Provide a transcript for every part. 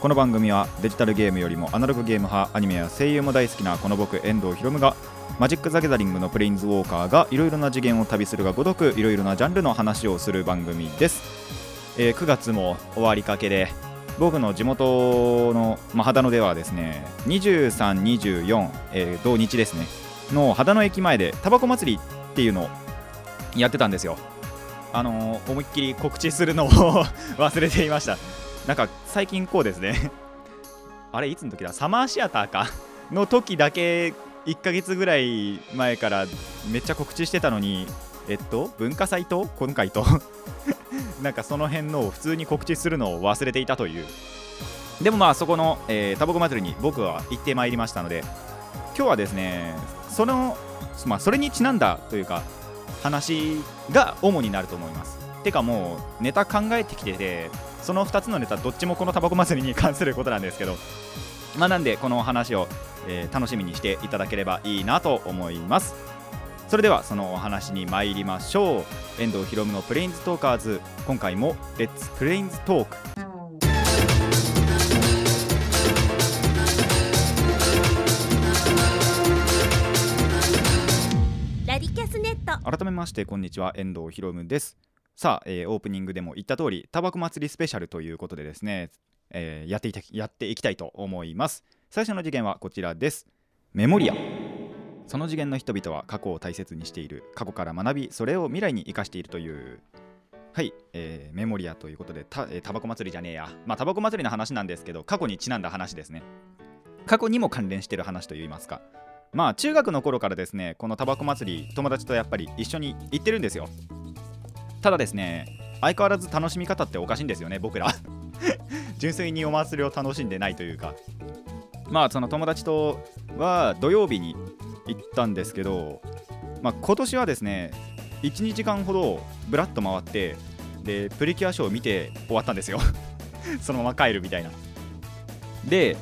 この番組はデジタルゲームよりもアナログゲーム派アニメや声優も大好きなこの僕遠藤博夢がマジック・ザ・ギャザリングのプレインズウォーカーがいろいろな次元を旅するがごとくいろいろなジャンルの話をする番組です、えー9月も終わりかけで僕の地元の、まあ、秦野ではですね23、24、えー同日ですねの秦野駅前でタバコ祭りっていうのをやってたんですよ。あのー思いっきり告知するのを 忘れていました。なんか最近こうですね。あれいつの時だ？サマーシアターか？の時だけ1ヶ月ぐらい前からめっちゃ告知してたのにえっと文化祭と今回と？なんかその辺のを普通に告知するのを忘れていたという。でもまあそこの、えータバコ祭りに僕は行ってまいりましたので今日はですねそのまあそれにちなんだというか話が主になると思います。てかもうネタ考えてきててその2つのネタどっちもこのタバコ祭りに関することなんですけどまあなんでこの話を、えー楽しみにしていただければいいなと思います。それではそのお話に参りましょう。遠藤ひろむのプレインズトーカーズ。今回もレッツプレインズトーク。ラディキャスネット。改めましてこんにちは。遠藤ひろむですさあ、えーオープニングでも言った通りタバコ祭りスペシャルということでですね、えーやっていたやっていきたいと思います。最初の次元はこちらです。メモリア。その次元の人々は過去を大切にしている。過去から学びそれを未来に生かしているという。はい、えーメモリアということでた、えータバコ祭りじゃねえや。まあタバコ祭りの話なんですけど過去にちなんだ話ですね。過去にも関連してる話といいますか。まあ中学の頃からですねこのタバコ祭り友達とやっぱり一緒に行ってるんですよ。ただですね相変わらず楽しみ方っておかしいんですよね僕ら。純粋にお祭りを楽しんでないというか。まあその友達とは土曜日に行ったんですけどまあ今年はですね12時間ほどブラッと回ってでプリキュアショーを見て終わったんですよ。そのまま帰るみたいな。で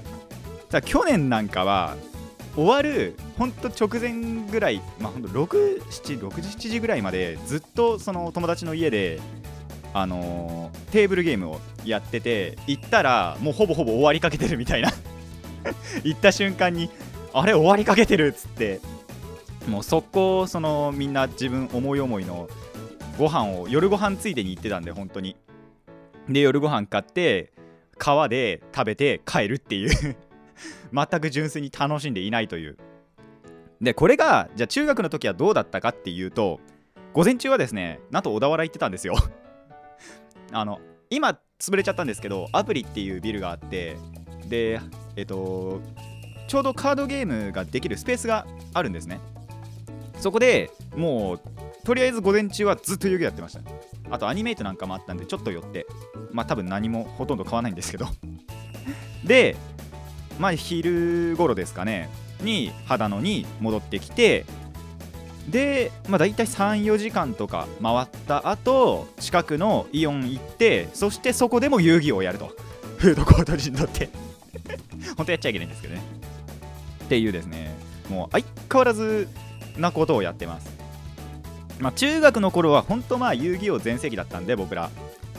去年なんかは終わるほんと直前ぐらいまあ6、7、6時、7時ぐらいまでずっとその友達の家であのーテーブルゲームをやってて行ったらもうほぼほぼ終わりかけてるみたいな。行った瞬間にあれ終わりかけてるっつってもう速攻そのみんな自分思い思いのご飯を夜ご飯ついでに行ってたんで本当に。で夜ご飯買って川で食べて帰るっていう。全く純粋に楽しんでいないという。でこれがじゃあ中学の時はどうだったかっていうと午前中はですねなんと小田原行ってたんですよ。あの今潰れちゃったんですけどアプリっていうビルがあってでえっとちょうどカードゲームができるスペースがあるんですね。そこでもうとりあえず午前中はずっと遊戯やってました。あとアニメイトなんかもあったんでちょっと寄って。まあ多分何もほとんど買わないんですけど。でまあ昼頃ですかね。に秦野に戻ってきてで、まあ、大体34時間とか回った後近くのイオン行ってそしてそこでも遊戯をやると。フードコートに乗って。本当やっちゃいけないんですけどね。っていうですね。もう相変わらずなことをやってます。まあ中学の頃は本当まあ遊戯王全盛期だったんで僕ら。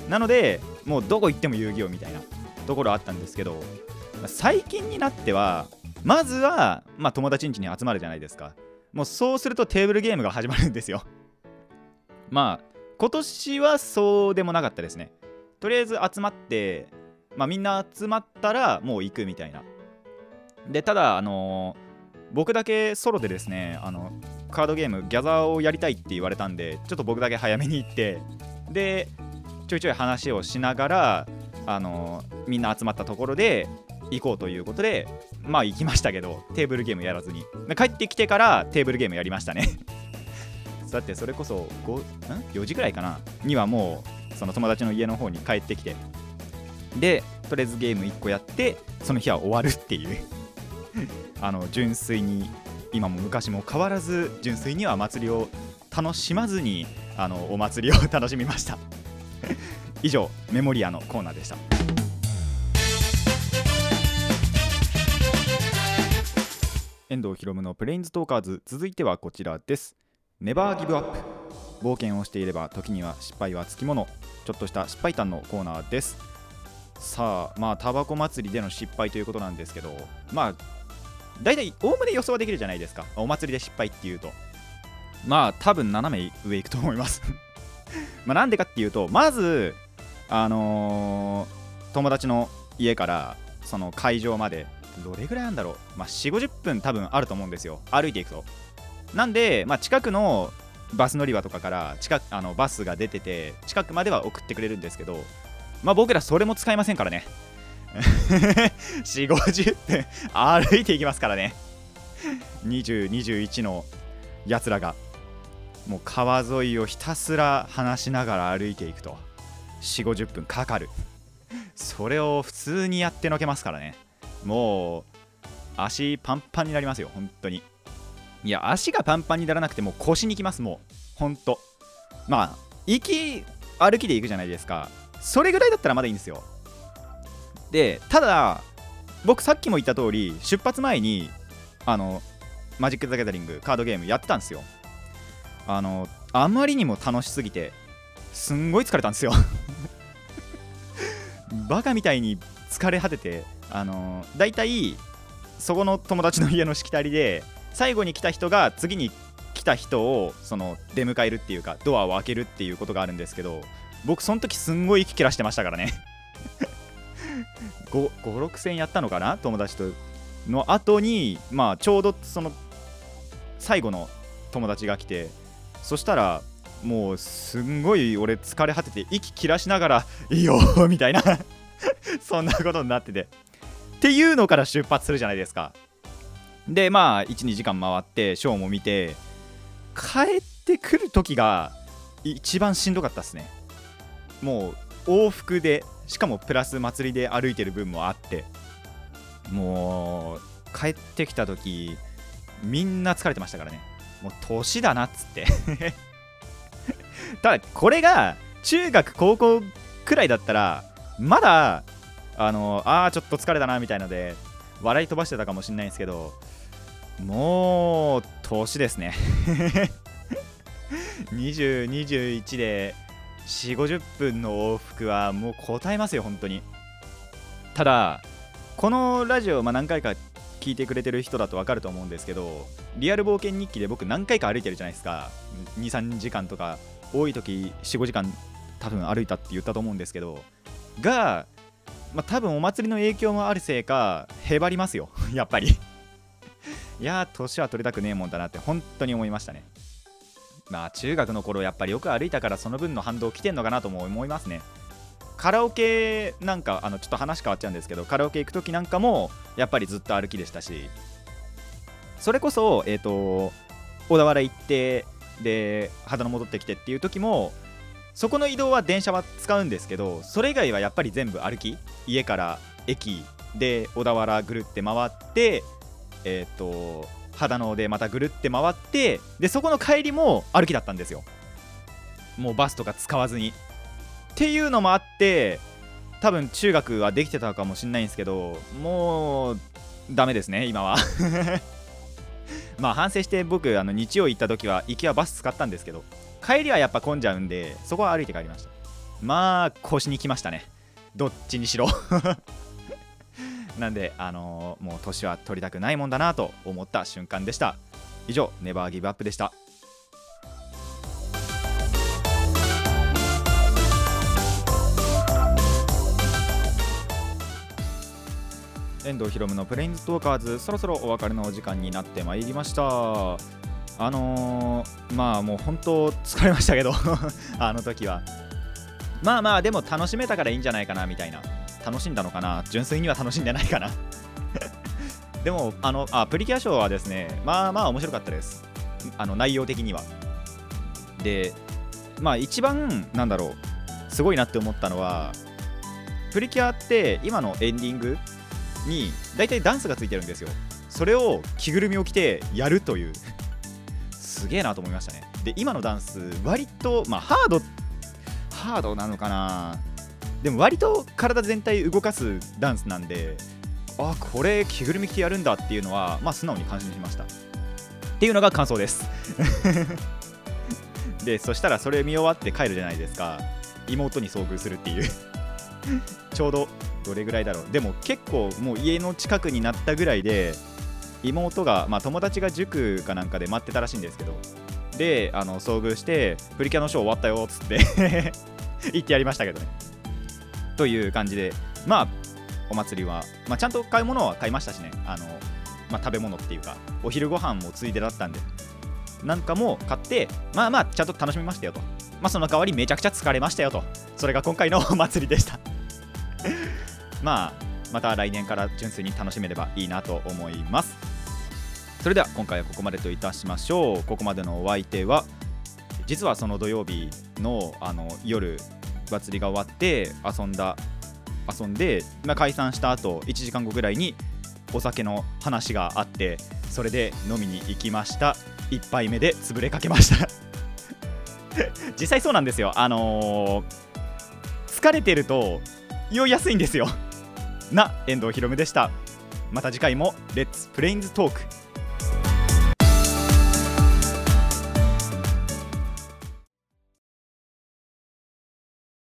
なのでもうどこ行っても遊戯王みたいなところあったんですけど最近になってはまずは、まあ、友達ん家に集まるじゃないですか。もうそうするとテーブルゲームが始まるんですよ。まあ今年はそうでもなかったですね。とりあえず集まってまあみんな集まったらもう行くみたいな。でただあのー僕だけソロでですねあのカードゲームギャザーをやりたいって言われたんでちょっと僕だけ早めに行ってでちょいちょい話をしながらあのみんな集まったところで行こうということでまあ行きましたけどテーブルゲームやらずに。帰ってきてからテーブルゲームやりましたね。だってそれこそ5ん？4時ぐらいかな？にはもうその友達の家の方に帰ってきて。でとりあえずゲーム1個やってその日は終わるっていう。あの純粋に今も昔も変わらず純粋には祭りを楽しまずにあのお祭りを 楽しみました。以上メモリアのコーナーでした。遠藤ひろむのプレインズトーカーズ続いてはこちらです。ネバーギブアップ冒険をしていれば時には失敗はつきもの。ちょっとした失敗談のコーナーです。さあまあタバコ祭りでの失敗ということなんですけどまあ大体おおむね予想はできるじゃないですか。お祭りで失敗っていうと。まあ多分斜め上行くと思います。まなんでかっていうとまずあのー友達の家からその会場までどれぐらいなんだろう、まあ、4 5 0分多分あると思うんですよ。歩いていくと。なんで、まあ、近くのバス乗り場とかから近くあのバスが出てて近くまでは送ってくれるんですけどまあ僕らそれも使いませんからね。4 5 0分歩いていきますからね。2021のやつらが。もう川沿いをひたすら話しながら歩いていくと。4 5 0分かかる。それを普通にやってのけますからね。もう足パンパンになりますよ本当に。いや足がパンパンにならなくても腰にきますもう本当。まあ行き歩きで行くじゃないですか。それぐらいだったらまだいいんですよ。でただ僕さっきも言った通り出発前にあのマジック・ザ・ギャザリングカードゲームやってたんですよ。あのあまりにも楽しすぎてすんごい疲れたんですよ。バカみたいに疲れ果ててあのだいたいそこの友達の家のしきたりで最後に来た人が次に来た人をその出迎えるっていうかドアを開けるっていうことがあるんですけど僕その時すんごい息切らしてましたからね。56000やったのかな？友達との後にまあちょうどその最後の友達が来てそしたらもうすんごい俺疲れ果てて息切らしながらいいよみたいな そんなことになってて。っていうのから出発するじゃないですか。でまあ12時間回ってショーも見て帰ってくる時が一番しんどかったですね。もう往復でしかもプラス祭りで歩いてる分もあってもう帰ってきた時みんな疲れてましたからね。もう年だなっつって。ただこれが中学高校くらいだったらまだあのあーちょっと疲れたなみたいので笑い飛ばしてたかもしれないんですけどもう年ですね。2021で4 5 0分の往復はもう答えますよ本当に。ただこのラジオ、まあ、何回か聞いてくれてる人だと分かると思うんですけどリアル冒険日記で僕何回か歩いてるじゃないですか。23時間とか多い時45時間多分歩いたって言ったと思うんですけどが、まあ、多分お祭りの影響もあるせいかへばりますよ。やっぱり。いやー年は取りたくねえもんだなって本当に思いましたね。まあ中学の頃やっぱりよく歩いたからその分の反動来てんのかなとも思いますね。カラオケなんかあのちょっと話変わっちゃうんですけどカラオケ行く時なんかもやっぱりずっと歩きでしたし。それこそえっ、と小田原行ってで秦野戻ってきてっていう時もそこの移動は電車は使うんですけどそれ以外はやっぱり全部歩き家から駅で小田原ぐるって回ってえっ、と秦野でまたぐるって回ってでそこの帰りも歩きだったんですよ。もうバスとか使わずに。っていうのもあって多分中学はできてたかもしれないんですけどもうダメですね今は。まあ反省して僕あの日曜行った時は行きはバス使ったんですけど。帰りはやっぱ混んじゃうんでそこは歩いて帰りました。まあ腰に来ましたね。どっちにしろ。なんであのーもう年は取りたくないもんだなと思った瞬間でした。以上ネバーギブアップでした。遠藤ひろむのプレインズトーカーズそろそろお別れのお時間になってまいりました。あのー、まあもう本当疲れましたけど あの時は。まあまあでも楽しめたからいいんじゃないかなみたいな。楽しんだのかな？純粋には楽しんでないかな。でもあのあプリキュアショーはですねまあまあ面白かったです。あの内容的には。でまあ一番なんだろうすごいなって思ったのはプリキュアって今のエンディングに大体ダンスがついてるんですよ。それを着ぐるみを着てやるという。すげえなと思いましたね。で今のダンス割とまあハードハードなのかな。でも割と体全体動かすダンスなんであこれ着ぐるみ着てやるんだっていうのはまあ素直に感心しました。っていうのが感想です。でそしたらそれ見終わって帰るじゃないですか。妹に遭遇するっていう。ちょうどどれぐらいだろう。でも結構もう家の近くになったぐらいで妹が、まあ、友達が塾かなんかで待ってたらしいんですけどであの遭遇してプリキュアのショー終わったよっつって 言ってやりましたけどね。という感じでまあお祭りは、まあ、ちゃんと買い物は買いましたしね。あの、まあ、食べ物っていうかお昼ご飯もついでだったんでなんかも買ってまあまあちゃんと楽しみましたよと。まあその代わりめちゃくちゃ疲れましたよと。それが今回のお祭りでした。まあまた来年から純粋に楽しめればいいなと思います。それでは今回はここまでといたしましょう。ここまでのお相手は実はその土曜日のあの夜祭りが終わって遊んだ遊んで、まあ、解散した後1時間後ぐらいにお酒の話があってそれで飲みに行きました。1杯目で潰れかけました。実際そうなんですよ。あのー疲れてると酔いやすいんですよ。な遠藤ひろむでした。また次回もレッツプレインズトーク